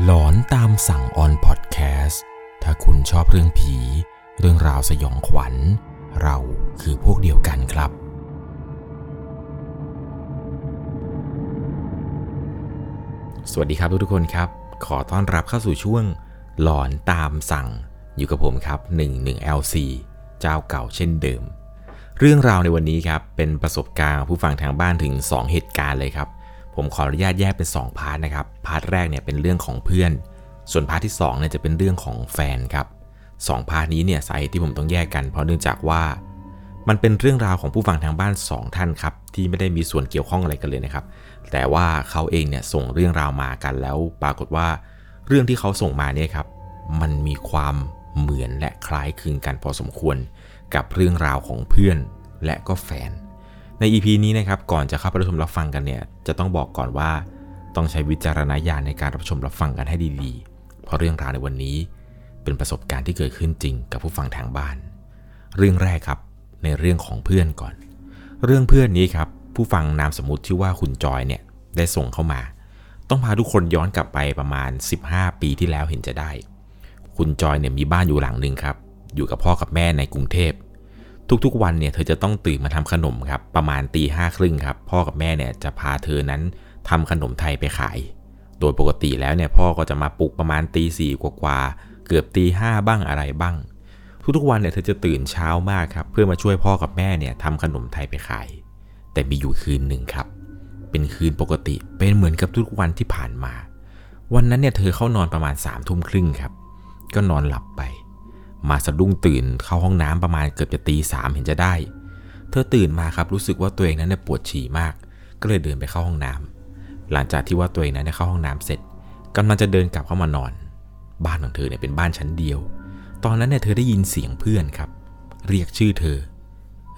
หลอนตามสั่งออนพอดแคสต์ถ้าคุณชอบเรื่องผี เรื่องราวสยองขวัญ เราคือพวกเดียวกันครับ สวัสดีครับทุกๆคนครับ ขอต้อนรับเข้าสู่ช่วง หลอนตามสั่ง อยู่กับผมครับ 11LC เจ้าเก่าเช่นเดิม เรื่องราวในวันนี้ครับ เป็นประสบการณ์ผู้ฟังทางบ้านถึง 2 เหตุการณ์เลยครับ ผมขออนุญาตแยกเป็น2 part นะครับ part แรกเนี่ยเป็นเรื่องของเพื่อน ส่วน part ที่2เนี่ยจะเป็นเรื่องของแฟนครับสอง part นี้เนี่ยสาเหตุที่ผมต้องแยกกัน เพราะเนื่องจากว่า มันเป็นเรื่องราวของผู้ฟังทางบ้าน 2 ท่านครับที่ไม่ได้มีส่วนเกี่ยวข้องอะไรกันเลยนะครับ แต่ว่าเขาเองเนี่ยส่งเรื่องราวมากันแล้ว ปรากฏว่า เรื่องที่เขาส่งมาเนี่ยครับ มันมีความเหมือนและคล้ายคลึงกันพอสมควร กับเรื่องราวของเพื่อนและก็แฟน ใน EP นี้นะครับก่อนจะเข้าไปรับชมรับฟังกันเนี่ยจะต้องบอกก่อนว่าต้องใช้วิจารณญาณในการรับชมรับฟังกันให้ดีๆ เพราะเรื่องราวในวันนี้เป็นประสบการณ์ที่เกิดขึ้นจริงกับผู้ฟังทางบ้าน เรื่องแรกครับในเรื่องของเพื่อนก่อน เรื่องเพื่อนนี้ครับผู้ฟังนามสมมติที่ว่าคุณจอยเนี่ยได้ส่งเข้ามา ต้องพาทุกคนย้อนกลับไปประมาณ 15 ปีที่แล้วเห็นจะได้ คุณจอยเนี่ยมีบ้านอยู่หลังหนึ่งครับอยู่กับพ่อกับแม่ในกรุงเทพ ทุกๆ วันเนี่ยเธอจะต้องตื่นมาทำขนมครับประมาณตีห้าครึ่งครับพ่อกับแม่เนี่ยจะพาเธอนั้นทำขนมไทยไปขาย โดยปกติแล้วเนี่ยพ่อก็จะมาปลุกประมาณตีสี่กว่าๆเกือบตีห้าบ้างอะไรบ้าง ทุกๆวันเนี่ยเธอจะตื่นเช้ามากครับเพื่อมาช่วยพ่อกับแม่เนี่ยทำขนมไทยไปขาย แต่มีอยู่คืนหนึ่งครับ เป็นคืนปกติเป็นเหมือนกับทุกวันที่ผ่านมา วันนั้นเนี่ยเธอเข้านอนประมาณ3ามทุ่มครึ่งครับ ก็นอนหลับไป มาสะดุ้งตื่นเข้าห้องน้ำประมาณเกือบจะตีสามเห็นจะได้ เธอตื่นมาครับรู้สึกว่าตัวเองนั้นเนี่ยปวดฉี่มาก ก็เลยเดินไปเข้าห้องน้ำหลังจากที่ว่าตัวเองนั้นเข้าห้องน้ำเสร็จกำลังจะเดินกลับเข้ามานอน บ้านของเธอเนี่ยเป็นบ้านชั้นเดียว ตอนนั้นเนี่ยเธอได้ยินเสียงเพื่อนครับ เรียกชื่อเธอ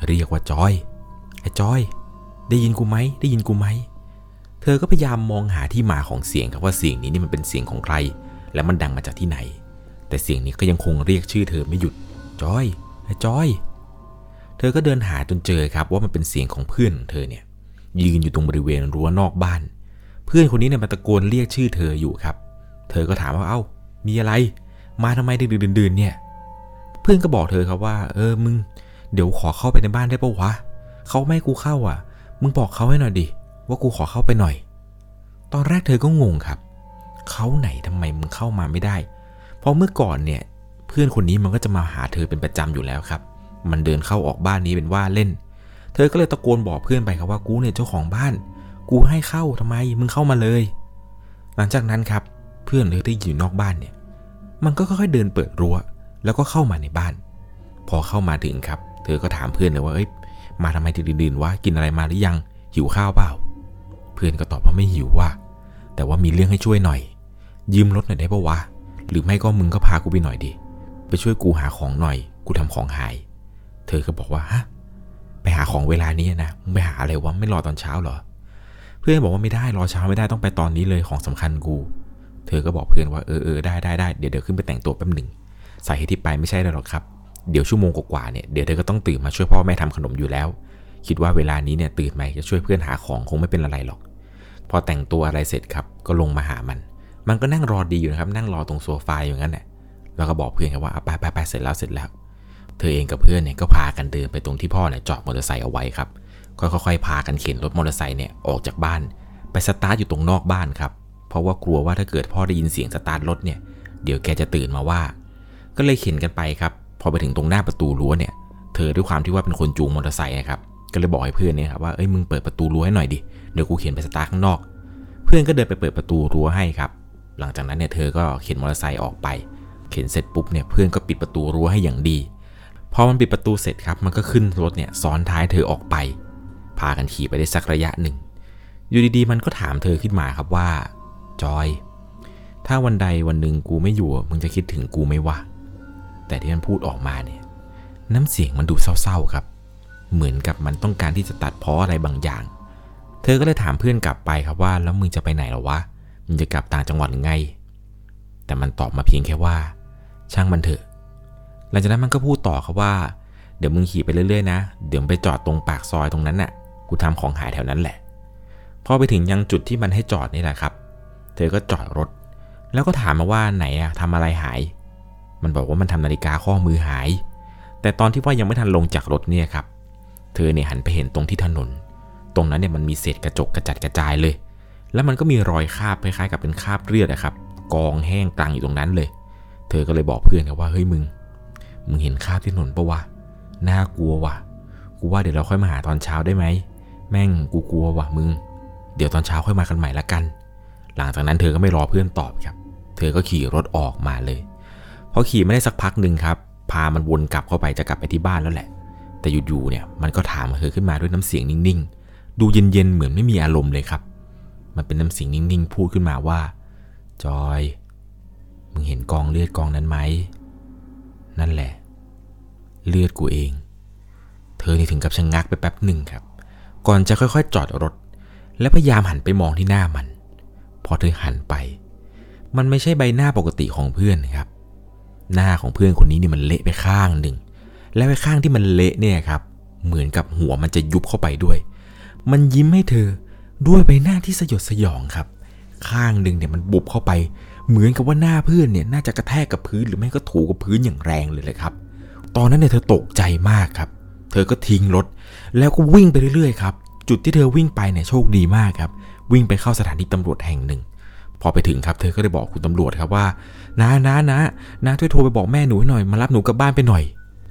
เรียกว่าจอยไอ้จอย ได้ยินกูไหมได้ยินกูไหมเธอก็พยายามมองหาที่มาของเสียงครับว่าเสียงนี้นี่มันเป็นเสียงของใคร และมันดังมาจากที่ไหน แต่เสียงนี้ก็ยังคงเรียกชื่อเธอไม่หยุด จอยไอ้จอย เธอก็เดินหาจนเจอครับว่ามันเป็นเสียงของเพื่อนของเธอเนี่ย ยืนอยู่ตรงบริเวณรั้วนอกบ้าน เพื่อนคนนี้เนี่ยมันตะโกนเรียกชื่อเธออยู่ครับ เธอก็ถามว่าเอ้า มีอะไร มาทำไมดึกดื่นเนี่ย เพื่อนก็บอกเธอครับว่า เออมึง เดี๋ยวขอเข้าไปในบ้านได้ปะวะเขาไม่กูเข้าอะ มึงบอกเขาให้หน่อยดิว่ากูขอเข้าไปหน่อย ตอนแรกเธอก็งงครับเขาไหนทำไมมึงเข้ามาไม่ได้ เพราะเมื่อก่อนเนี่ยเพื่อนคนนี้มันก็จะมาหาเธอเป็นประจำอยู่แล้วครับ มันเดินเข้าออกบ้านนี้เป็นว่าเล่น เธอก็เลยตะโกนบอกเพื่อนไปครับว่ากูเนี่ยเจ้าของบ้าน กูให้เข้าทำไมมึงเข้ามาเลย หลังจากนั้นครับเพื่อนเธอที่อยู่นอกบ้านเนี่ย มันก็ค่อยๆเดินเปิดรั้ว แล้วก็เข้ามาในบ้าน พอเข้ามาถึงครับ เธอก็ถามเพื่อนเลยว่าเอ้ยมาทำไมดึกดื่นวะกินอะไรมาหรือยังหิวข้าวเปล่า เพื่อนก็ตอบว่าไม่หิวว่ะแต่ว่ามีเรื่องให้ช่วยหน่อย ยืมรถหน่อยได้ปะวะ หรือไม่ก็มึงก็พากูไปหน่อยดิ ไปช่วยกูหาของหน่อย กูทำของหาย เธอก็บอกว่าฮะ ไปหาของเวลานี้นะ มึงไปหาอะไรวะ ไม่รอตอนเช้าเหรอ เพื่อนบอกว่าไม่ได้รอเช้าไม่ได้ต้องไปตอนนี้เลยของสำคัญกู เธอก็บอกเพื่อนว่าเออเออได้ได้ได้เดี๋ยวเดี๋ยวขึ้นไปแต่งตัวแป๊บหนึ่งสาเหตุที่ไปไม่ใช่หรอกครับ เดี๋ยวชั่วโมงกว่าๆเนี่ยเดี๋ยวเธอก็ต้องตื่นมาช่วยพ่อแม่ทำขนมอยู่แล้ว คิดว่าเวลานี้เนี่ยตื่นมาจะช่วยเพื่อนหาของคงไม่เป็นอะไรหรอก พอแต่งตัวอะไรเสร็จครับก็ลงมาหามัน มันก็นั่งรอดีอยู่นะครับ นั่งรอตรงโซฟาอย่างนั้นแหละแล้วก็บอกเพื่อนครับว่าไปไปไปเสร็จแล้วเสร็จแล้ว เธอเองกับเพื่อนเนี่ยก็พากันเดินไปตรงที่พ่อเนี่ยจอดมอเตอร์ไซค์เอาไว้ครับ ก็ค่อยๆพากันเข็นรถมอเตอร์ไซค์เนี่ยออกจากบ้าน ไปสตาร์ทอยู่ตรงนอกบ้านครับ เพราะว่ากลัวว่าถ้าเกิดพ่อได้ยินเสียงสตาร์ทรถเนี่ย เดี๋ยวแกจะตื่นมาว่า ก็เลยเข็นกันไปครับ พอไปถึงตรงหน้าประตูรั้วเนี่ย เธอด้วยความที่ว่าเป็นคนจูงมอเตอร์ไซค์ครับ ก็เลยบอกให้เพื่อนเนี่ยครับว่า เอ้ยมึงเปิดประตูรั้วให้หน่อยดิ เดี๋ยวกูเข็นไปสตาร์ทข้างนอก เพื่อนก็เดินไปเปิดประตูรั้วให้ครับ หลังจากนั้นเนี่ยเธอก็เข็นมอเตอร์ไซค์ออกไป เข็นเสร็จปุ๊บเนี่ยเพื่อนก็ปิดประตูรั้วให้อย่างดีพอมันปิดประตูเสร็จครับมันก็ขึ้นรถเนี่ยซ้อนท้ายเธอออกไป พากันขี่ไปได้สักระยะหนึ่ง อยู่ดีๆ มันก็ถามเธอขึ้นมาครับว่า จอย ถ้าวันใดวันหนึ่งกูไม่อยู่มึงจะคิดถึงกูไหมวะแต่ที่มันพูดออกมาเนี่ยน้ำเสียงมันดูเศร้าๆครับ เหมือนกับมันต้องการที่จะตัดพ้ออะไรบางอย่าง เธอก็เลยถามเพื่อนกลับไปครับว่าแล้วมึงจะไปไหนหรอวะ จะกลับต่างจังหวัดหรือไง แต่มันตอบมาเพียงแค่ว่า ช่างมันเถอะ หลังจากนั้นมันก็พูดต่อครับว่า เดี๋ยวมึงขี่ไปเรื่อยๆนะ เดี๋ยวไปจอดตรงปากซอยตรงนั้นน่ะ กูทำของหายแถวนั้นแหละ พอไปถึงยังจุดที่มันให้จอดนี่แหละครับ เธอก็จอดรถ แล้วก็ถามมาว่าไหนอะทำอะไรหาย มันบอกว่ามันทำนาฬิกาข้อมือหาย แต่ตอนที่ว่ายังไม่ทันลงจากรถเนี่ยครับ เธอเนี่ยหันไปเห็นตรงที่ถนน ตรงนั้นเนี่ยมันมีเศษกระจกกระจัดกระจายเลย แล้วมันก็มีรอยคราบคล้ายๆกับเป็นคราบเลือดนะครับกองแห้งกลางอยู่ตรงนั้นเลย เธอก็เลยบอกเพื่อนครับว่าเฮ้ยมึง มึงเห็นคราบที่ถนนปะวะน่ากลัวว่ะ กูว่าเดี๋ยวเราค่อยมาหาตอนเช้าได้ไหมแม่งกูกลัวว่ะมึง เดี๋ยวตอนเช้าค่อยมากันใหม่ละกัน หลังจากนั้นเธอก็ไม่รอเพื่อนตอบครับ เธอก็ขี่รถออกมาเลยพอขี่ไม่ได้สักพักหนึ่งครับ พามันวนกลับเข้าไปจะกลับไปที่บ้านแล้วแหละ แต่อยู่ๆเนี่ยมันก็ถามเธอขึ้นมาด้วยน้ำเสียงนิ่งๆ ดูเย็นๆเหมือนไม่มีอารมณ์เลยครับ มันเป็นน้ำเสียงนิ่งๆ พูดขึ้นมาว่า จอย มึงเห็นกองเลือดกองนั้นไหม นั่นแหละ เลือดกูเอง เธอนี่ถึงกับชะงงักไปแป๊บหนึ่งครับ ก่อนจะค่อยๆ จอดรถ และพยายามหันไปมองที่หน้ามัน พอเธอหันไป มันไม่ใช่ใบหน้าปกติของเพื่อนครับ หน้าของเพื่อนคนนี้นี่มันเละไปข้างหนึ่ง และไปข้างที่มันเละเนี่ยครับ เหมือนกับหัวมันจะยุบเข้าไปด้วย มันยิ้มให้เธอ ด้วยใบหน้าที่สยดสยองครับ ข้างหนึ่งเนี่ยมันบุบเข้าไป เหมือนกับว่าหน้าเพื่อนเนี่ยน่าจะกระแทกกับพื้นหรือไม่ก็ถูกับพื้นอย่างแรงเลยเลยครับ ตอนนั้นเนี่ยเธอตกใจมากครับ เธอก็ทิ้งรถ แล้วก็วิ่งไปเรื่อยๆครับจุดที่เธอวิ่งไปเนี่ยโชคดีมากครับ วิ่งไปเข้าสถานีตำรวจแห่งหนึ่ง พอไปถึงครับเธอก็ได้บอกคุณตำรวจครับว่าน้าน้าน้าน้าช่วยโทรไปบอกแม่หนูหน่อยมารับหนูกลับบ้านไปหน่อย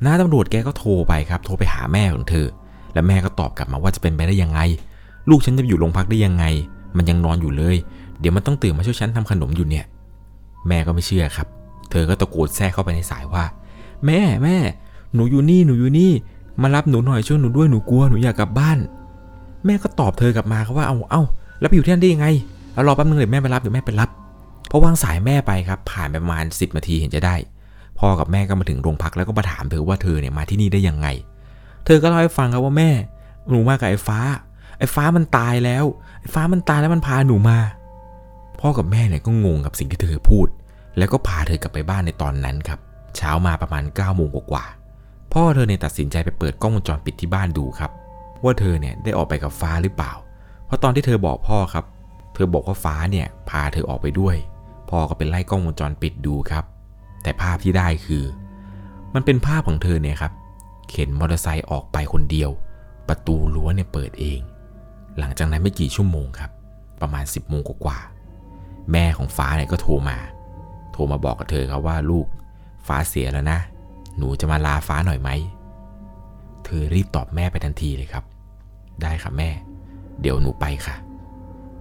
น้าตำรวจแกก็โทรไปครับ โทรไปหาแม่ของเธอ และแม่ก็ตอบกลับมาว่าจะเป็นไปได้ยังไง ลูกฉันจะอยู่โรงพักได้ยังไง มันยังนอนอยู่เลย เดี๋ยวมันต้องตื่นมาช่วยฉันทำขนมอยู่เนี่ย แม่ก็ไม่เชื่อครับ เธอก็ตะโกนแทรกเข้าไปในสายว่า แม่แม่ หนูอยู่นี่หนูอยู่นี่ มารับหนูหน่อยช่วยหนูด้วยหนูกลัวหนูอยากกลับบ้าน แม่ก็ตอบเธอกลับมาครับว่าเอาเอาแล้วไปอยู่ที่นั่นได้ยังไงแล้วรอแป๊บนึงเดี๋ยวแม่ไปรับเดี๋ยวแม่ไปรับพอวางสายแม่ไปครับ ผ่านไปประมาณ 10 นาทีเห็นจะได้พ่อกับแม่ก็มาถึงโรงพักแล้วก็มาถามเธอว่าเธอเนี่ยมาที่นี่ได้ยังไง เธอก็เล่าให้ฟังครับว่าแม่หนูมากับไอ้ฟ้า ไอ้ฟ้ามันตายแล้วไอ้ฟ้ามันตายแล้วมันพาหนูมา พ่อกับแม่เนี่ยก็งงกับสิ่งที่เธอพูด แล้วก็พาเธอกลับไปบ้านในตอนนั้นครับ เช้ามาประมาณ9ก้าโมงกว่าพ่อเธอเนี่ยตัดสินใจไปเปิดกล้องวงจรปิดที่บ้านดูครับ ว่าเธอเนี่ยได้ออกไปกับฟ้าหรือเปล่า เพราะตอนที่เธอบอกพ่อครับ เธอบอกว่าฟ้าเนี่ยพาเธอออกไปด้วย พ่อก็ไปไล่กล้องวงจรปิดดูครับ แต่ภาพที่ได้คือ มันเป็นภาพของเธอเนี่ยครับ เข็นมอเตอร์ไซค์ออกไปคนเดียว ประตูรั้วเนี่ยเปิดเอง หลังจากนั้นไม่กี่ชั่วโมงครับ ประมาณ 10บโมงกว่าๆแม่ของฟ้าเนี่ยก็โทรมา โทรมาบอกกับเธอครับว่าลูกฟ้าเสียแล้วนะ หนูจะมาลาฟ้าหน่อยไหม เธอรีบตอบแม่ไปทันทีเลยครับ ได้ค่ะแม่ เดี๋ยวหนูไปค่ะ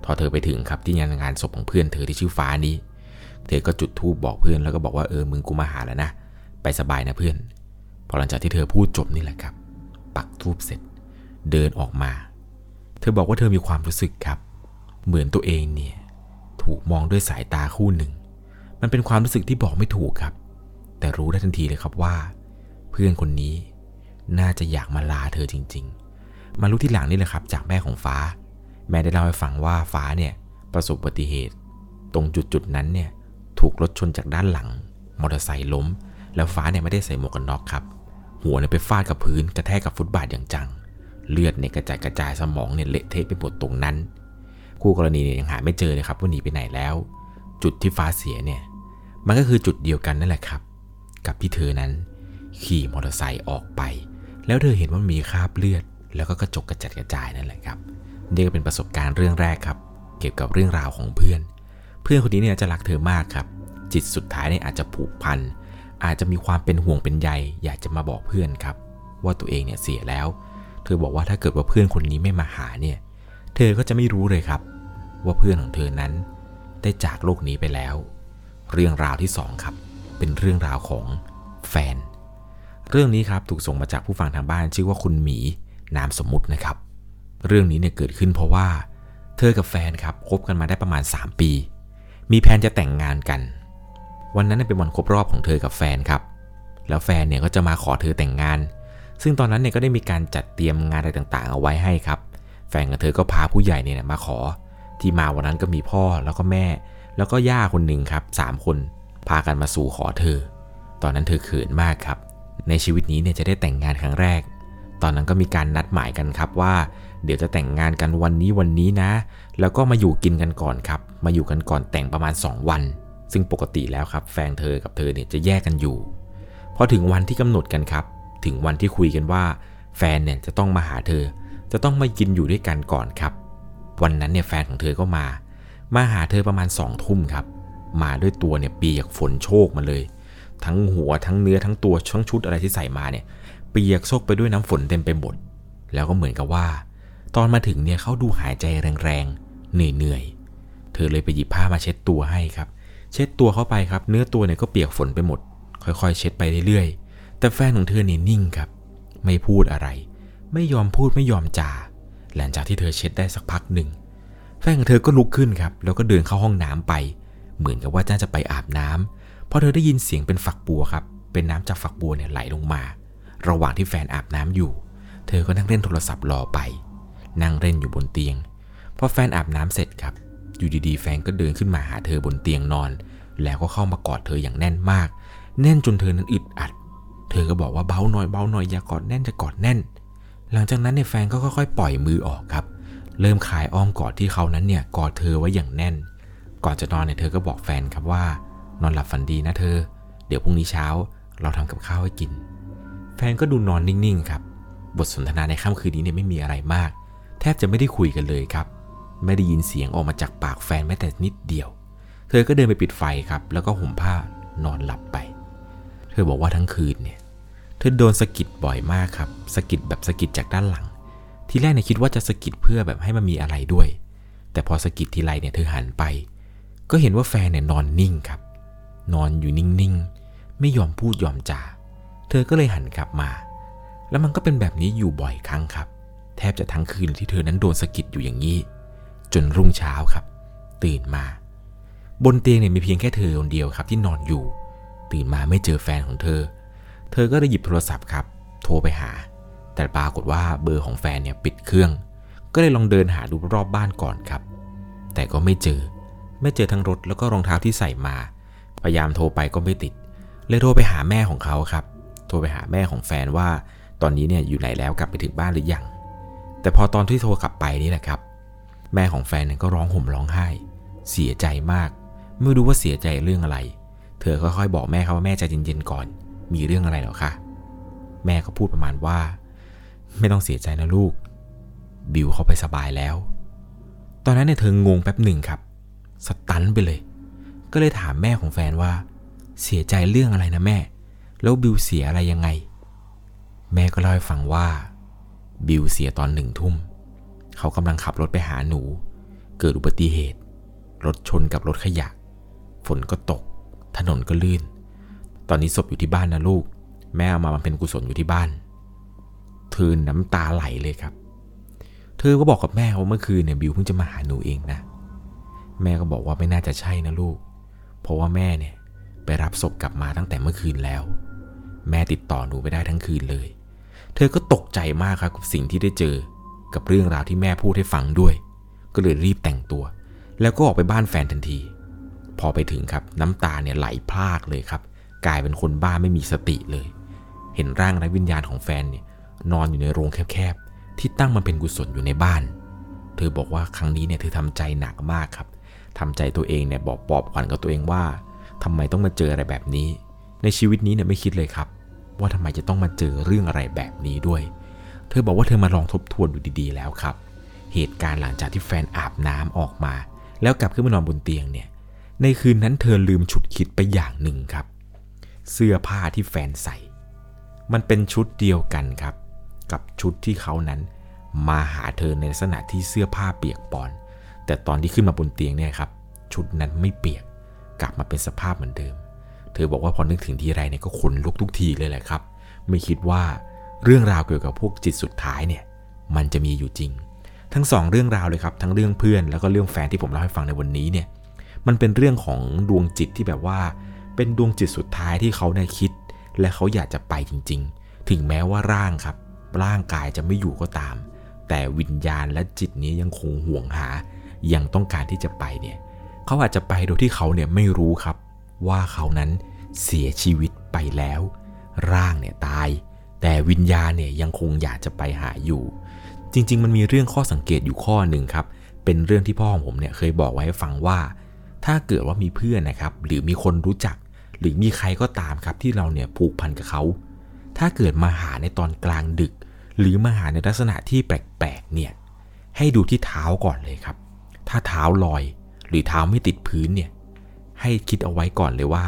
พอเธอไปถึงครับที่งานงานศพของเพื่อนเธอที่ชื่อฟ้านี้ เธอก็จุดธูปบอกเพื่อนแล้วก็บอกว่าเออมึงกูมาหาแล้วนะ ไปสบายนะเพื่อน พอหลังจากที่เธอพูดจบนี่แหละครับ ปักธูปเสร็จ เดินออกมา เธอบอกว่าเธอมีความรู้สึกครับ เหมือนตัวเองเนี่ย ถูกมองด้วยสายตาคู่หนึ่ง มันเป็นความรู้สึกที่บอกไม่ถูกครับ แต่รู้ได้ทันทีเลยครับว่า เพื่อนคนนี้น่าจะอยากมาลาเธอจริง ๆ มารู้ที่หลังนี่แหละครับ จากแม่ของฟ้า แม่ได้เล่าให้ฟังว่าฟ้าเนี่ยประสบอุบัติเหตุ ตรงจุดจุดๆนั้นเนี่ยถูกรถชนจากด้านหลัง มอเตอร์ไซค์ล้ม แล้วฟ้าเนี่ยไม่ได้ใส่หมวกกันน็อกครับ หัวเนี่ยไปฟาดกับพื้นกระแทกกับฟุตบาทอย่างจัง เลือดเนี่ยกระจายกระจายสมองเนี่ยเละเทะไปหมดตรงนั้น คู่กรณีเนี่ยยังหาไม่เจอเลยครับว่าหนีไปไหนแล้ว จุดที่ฟ้าเสียเนี่ยมันก็คือจุดเดียวกันนั่นแหละครับ กับที่เธอนั้น ขี่มอเตอร์ไซค์ออกไป แล้วเธอเห็นว่ามีคราบเลือด แล้วก็กระจกกระจัดกระจายนั่นแหละครับนี่ก็เป็นประสบการณ์เรื่องแรกครับ เกี่ยวกับเรื่องราวของเพื่อน เพื่อนคนนี้เนี่ยจะรักเธอมากครับ จิตสุดท้ายเนี่ยอาจจะผูกพันอาจจะมีความเป็นห่วงเป็นใย อยากจะมาบอกเพื่อนครับ ว่าตัวเองเนี่ยเสียแล้ว เธอบอกว่าถ้าเกิดว่าเพื่อนคนนี้ไม่มาหาเนี่ย เธอก็จะไม่รู้เลยครับ ว่าเพื่อนของเธอนั้น ได้จากโลกนี้ไปแล้ว เรื่องราวที่สองครับ เป็นเรื่องราวของแฟน เรื่องนี้ครับถูกส่งมาจากผู้ฟังทางบ้านชื่อว่าคุณหมีนามสมมุตินะครับ เรื่องนี้เนี่ยเกิดขึ้นเพราะว่า เธอกับแฟนครับคบกันมาได้ประมาณ 3 ปี มีแผนจะแต่งงานกัน วันนั้นเนยเป็นวันครบรอบของเธอกับแฟนครับ แล้วแฟนเนี่ยก็จะมาขอเธอแต่งงาน ซึ่งตอนนั้นเนี่ยก็ได้มีการจัดเตรียมงานอะไรต่างๆ เอาไว้ให้ครับ แฟนกับเธอก็พาผู้ใหญ่เนี่ยมาขอ ที่มาวันนั้นก็มีพ่อแล้วก็แม่ แล้วก็ย่าคนหนึ่งครับสามคนพากันมาสู่ขอเธอ ตอนนั้นเธอเขินมากครับ ในชีวิตนี้เนี่ยจะได้แต่งงานครั้งแรก ตอนนั้นก็มีการนัดหมายกันครับว่า เดี๋ยวจะแต่งงานกันวันนี้วันนี้นะ แล้วก็มาอยู่กินกันก่อนครับ มาอยู่กันก่อนแต่งประมาณ 2 วัน ซึ่งปกติแล้วครับ แฟนเธอกับเธอเนี่ยจะแยกกันอยู่ พอถึงวันที่กำหนดกันครับ ถึงวันที่คุยกันว่า แฟนเนี่ยจะต้องมาหาเธอ จะต้องมากินอยู่ด้วยกันก่อนครับ วันนั้นเนี่ยแฟนของเธอก็มา มาหาเธอประมาณสองทุ่มครับ มาด้วยตัวเนี่ยเปียกฝนโชกมาเลย ทั้งหัวทั้งเนื้อทั้งตัวช่องชุดอะไรที่ใส่มาเนี่ยเปียกโชกไปด้วยน้ำฝนเต็มไปหมดแล้วก็เหมือนกับว่า ตอนมาถึงเนี่ยเขาดูหายใจแรงๆเหนื่อยๆเธอเลยไปหยิบผ้ามาเช็ดตัวให้ครับ เช็ดตัวเข้าไปครับ เนื้อตัวเนี่ยก็เปียกฝนไปหมด ค่อยๆ เช็ดไปเรื่อยๆ แต่แฟนของเธอเนี่ยนิ่งครับ ไม่พูดอะไร ไม่ยอมพูดไม่ยอมจา หลังจากที่เธอเช็ดได้สักพักหนึ่ง แฟนของเธอก็ลุกขึ้นครับ แล้วก็เดินเข้าห้องน้ำไป เหมือนกับว่าน่าจะไปอาบน้ำเพราะเธอได้ยินเสียงเป็นฝักบัวครับ เป็นน้ำจากฝักบัวเนี่ยไหลลงมา ระหว่างที่แฟนอาบน้ำอยู่ เธอก็นั่งเล่นโทรศัพท์รอไป นั่งเล่นอยู่บนเตียง พอแฟนอาบน้ำเสร็จครับ อยู่ดีๆ แฟนก็เดินขึ้นมาหาเธอบนเตียงนอน แล้วก็เข้ามากอดเธออย่างแน่นมาก แน่นจนเธอนั้นอึดอัด เธอก็บอกว่าเบาหน่อยเบาหน่อยอย่ากอดแน่นจะกอดแน่น หลังจากนั้นเนี่ยแฟนก็ค่อยๆ ปล่อยมือออกครับ เริ่มคลายอ้อมกอดที่เขานั้นเนี่ยกอดเธอไว้อย่างแน่น ก่อนจะนอนเนี่ยเธอก็บอกแฟนครับว่า นอนหลับฝันดีนะเธอ เดี๋ยวพรุ่งนี้เช้าเราทำกับข้าวให้กิน แฟนก็ดูนอนนิ่งๆครับ บทสนทนาในค่ำคืนนี้เนี่ยไม่มีอะไรมาก แทบจะไม่ได้คุยกันเลยครับ ไม่ได้ยินเสียงออกมาจากปากแฟนแม้แต่นิดเดียว เธอก็เดินไปปิดไฟครับ แล้วก็ห่มผ้านอนหลับไป เธอบอกว่าทั้งคืนเนี่ย เธอโดนสะกิดบ่อยมากครับสะกิดแบบสะกิดจากด้านหลัง ทีแรกเนี่ยคิดว่าจะสะกิดเพื่อแบบให้มันมีอะไรด้วย แต่พอสะกิดทีไรเนี่ยเธอหันไป ก็เห็นว่าแฟนเนี่ยนอนนิ่งครับ นอนอยู่นิ่งๆ ไม่ยอมพูดยอมจา เธอก็เลยหันกลับมา แล้วมันก็เป็นแบบนี้อยู่บ่อยครั้งครับ แทบจะทั้งคืนที่เธอนั้นโดนสะกิดอยู่อย่างนี้ จนรุ่งเช้าครับ ตื่นมา บนเตียงเนี่ยมีเพียงแค่เธอคนเดียวครับที่นอนอยู่ ตื่นมาไม่เจอแฟนของเธอ เธอก็เลยหยิบโทรศัพท์ครับ โทรไปหา แต่ปรากฏว่าเบอร์ของแฟนเนี่ยปิดเครื่อง ก็เลยลองเดินหาดูรอบบ้านก่อนครับ แต่ก็ไม่เจอ ไม่เจอทั้งรถแล้วก็รองเท้าที่ใส่มา พยายามโทรไปก็ไม่ติด เลยโทรไปหาแม่ของเขาครับ โทรไปหาแม่ของแฟนว่า ตอนนี้เนี่ยอยู่ไหนแล้วกลับไปถึงบ้านหรือยัง แต่พอตอนที่โทรกลับไปนี่แหละครับ แม่ของแฟนเนี่ยก็ร้องห่มร้องไห้ เสียใจมาก ไม่รู้ว่าเสียใจเรื่องอะไร เธอค่อยๆบอกแม่ครับว่าแม่ใจเย็นๆก่อน มีเรื่องอะไรหรอคะ แม่ก็พูดประมาณว่า ไม่ต้องเสียใจนะลูก บิวเขาไปสบายแล้ว ตอนนั้นเนี่ยเธองงแป๊บหนึ่งครับ สตันไปเลย ก็เลยถามแม่ของแฟนว่า เสียใจเรื่องอะไรนะแม่ แล้วบิวเสียอะไรยังไง แม่ก็เล่าให้ฟังว่า บิวเสียตอนหนึ่งทุ่ม เขากำลังขับรถไปหาหนู เกิดอุบัติเหตุ รถชนกับรถขยะ ฝนก็ตก ถนนก็ลื่น ตอนนี้ศพอยู่ที่บ้านนะลูก แม่เอามาบำเพ็ญกุศลอยู่ที่บ้าน เธอน้ำตาไหลเลยครับ เธอก็บอกกับแม่ว่าเมื่อคืนเนี่ยบิวเพิ่งจะมาหาหนูเองนะ แม่ก็บอกว่าไม่น่าจะใช่นะลูก เพราะว่าแม่เนี่ยไปรับศพกลับมาตั้งแต่เมื่อคืนแล้ว แม่ติดต่อหนูไปได้ทั้งคืนเลย เธอก็ตกใจมากครับกับสิ่งที่ได้เจอ กับเรื่องราวที่แม่พูดให้ฟังด้วย ก็เลยรีบแต่งตัว แล้วก็ออกไปบ้านแฟนทันที พอไปถึงครับน้ำตาเนี่ยไหลพากเลยครับ กลายเป็นคนบ้าไม่มีสติเลย เห็นร่างไร้วิญญาณของแฟนเนี่ยนอนอยู่ในโรงแคบๆ ที่ตั้งมันเป็นกุศลอยู่ในบ้าน เธอบอกว่าครั้งนี้เนี่ยเธอทำใจหนักมากครับทำใจตัวเองเนี่ยบอกปลอบขวัญกับตัวเองว่าทำไมต้องมาเจออะไรแบบนี้ ในชีวิตนี้เนี่ยไม่คิดเลยครับ ว่าทำไมจะต้องมาเจอเรื่องอะไรแบบนี้ด้วย เธอบอกว่าเธอมาลองทบทวนดูดีๆ แล้วครับ เหตุการณ์หลังจากที่แฟนอาบน้ำออกมา แล้วกลับขึ้นมานอนบนเตียงเนี่ย ในคืนนั้นเธอลืมฉุดคิดไปอย่างหนึ่งครับ เสื้อผ้าที่แฟนใส่ มันเป็นชุดเดียวกันครับ กับชุดที่เขานั้น มาหาเธอในลักษณะที่เสื้อผ้าเปียกปอน แต่ตอนที่ขึ้นมาบนเตียงเนี่ยครับ ชุดนั้นไม่เปียก กลับมาเป็นสภาพเหมือนเดิม เธอบอกว่าพอนึกถึงทีไรเนี่ยก็ขนลุกทุกทีเลยแหละครับ ไม่คิดว่าเรื่องราวเกี่ยวกับพวกจิตสุดท้ายเนี่ย มันจะมีอยู่จริง ทั้งสองเรื่องราวเลยครับ ทั้งเรื่องเพื่อนแล้วก็เรื่องแฟนที่ผมเล่าให้ฟังในวันนี้เนี่ย มันเป็นเรื่องของดวงจิตที่แบบว่า เป็นดวงจิตสุดท้ายที่เขาได้คิด และเขาอยากจะไปจริง ๆ ถึงแม้ว่าร่างครับ ร่างกายจะไม่อยู่ก็ตาม แต่วิญญาณและจิตนี้ยังคงห่วงหา ยังต้องการที่จะไปเนี่ย เขาอาจจะไปโดยที่เขาเนี่ยไม่รู้ครับ ว่าเขานั้นเสียชีวิตไปแล้ว ร่างเนี่ยตาย แต่วิญญาณเนี่ยยังคงอยากจะไปหาอยู่ จริง ๆ มันมีเรื่องข้อสังเกตอยู่ข้อหนึ่งครับ เป็นเรื่องที่พ่อของผมเนี่ยเคยบอกไว้ให้ฟังว่าถถ้าเกิดว่ามีเพื่อนนะครับ หรือมีคนรู้จัก หรือมีใครก็ตามครับที่เราเนี่ยผูกพันกับเขา ถ้าเกิดมาหาในตอนกลางดึก หรือมาหาในลักษณะที่แปลกๆเนี่ยให้ดูที่เท้าก่อนเลยครับ ถ้าเท้าลอยหรือเท้าไม่ติดพื้นเนี่ยให้คิดเอาไว้ก่อนเลยว่า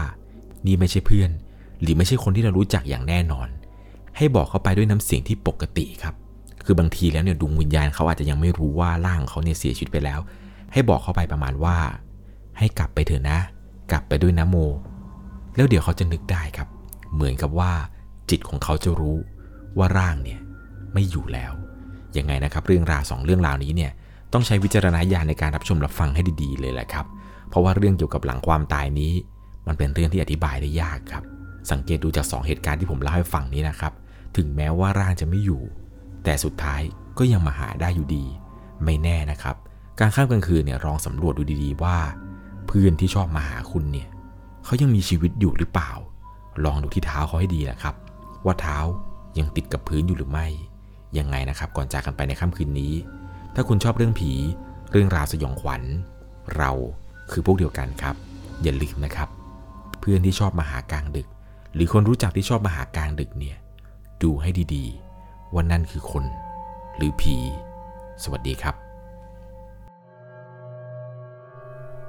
นี่ไม่ใช่เพื่อน หรือไม่ใช่คนที่เรารู้จักอย่างแน่นอน ให้บอกเขาไปด้วยน้ำเสียงที่ปกติครับ คือบางทีแล้วเนี่ยดวงวิญญาณเขาอาจจะยังไม่รู้ว่าร่างเขาเนี่ยเสียชีวิตไปแล้ว ให้บอกเขาไปประมาณว่า ให้กลับไปเถอะนะ กลับไปด้วยนะโม แล้วเดี๋ยวเขาจะนึกได้ครับ เหมือนกับว่า จิตของเขาจะรู้ว่าร่างเนี่ยไม่อยู่แล้ว ยังไงนะครับ เรื่องราวสองเรื่องราวนี้เนี่ยต้องใช้วิจารณญาณในการรับชมรับฟังให้ดีๆเลยแหละครับ เพราะว่าเรื่องเกี่ยวกับหลังความตายนี้ มันเป็นเรื่องที่อธิบายได้ยากครับ สังเกตดูจากสองเหตุการณ์ที่ผมเล่าให้ฟังนี้นะครับ ถึงแม้ว่าร่างจะไม่อยู่ แต่สุดท้ายก็ยังมาหาได้อยู่ดี ไม่แน่นะครับ การข้ามกลางคืนเนี่ยลองสำรวจดูดีๆว่า เพื่อนที่ชอบมาหาคุณเนี่ย เขายังมีชีวิตอยู่หรือเปล่า ลองดูที่เท้าเขาให้ดีนะครับ ว่าเท้ายังติดกับพื้นอยู่หรือไม่ ยังไงนะครับ ก่อนจากกันไปในค่ำคืนนี้ ถ้าคุณชอบเรื่องผี เรื่องราวสยองขวัญ เราคือพวกเดียวกันครับ อย่าลืมนะครับ เพื่อนที่ชอบมาหากลางดึก หรือคนรู้จักที่ชอบมาหากลางดึกเนี่ย ดูให้ดีๆว่านั่นคือคน หรือผี สวัสดีครับ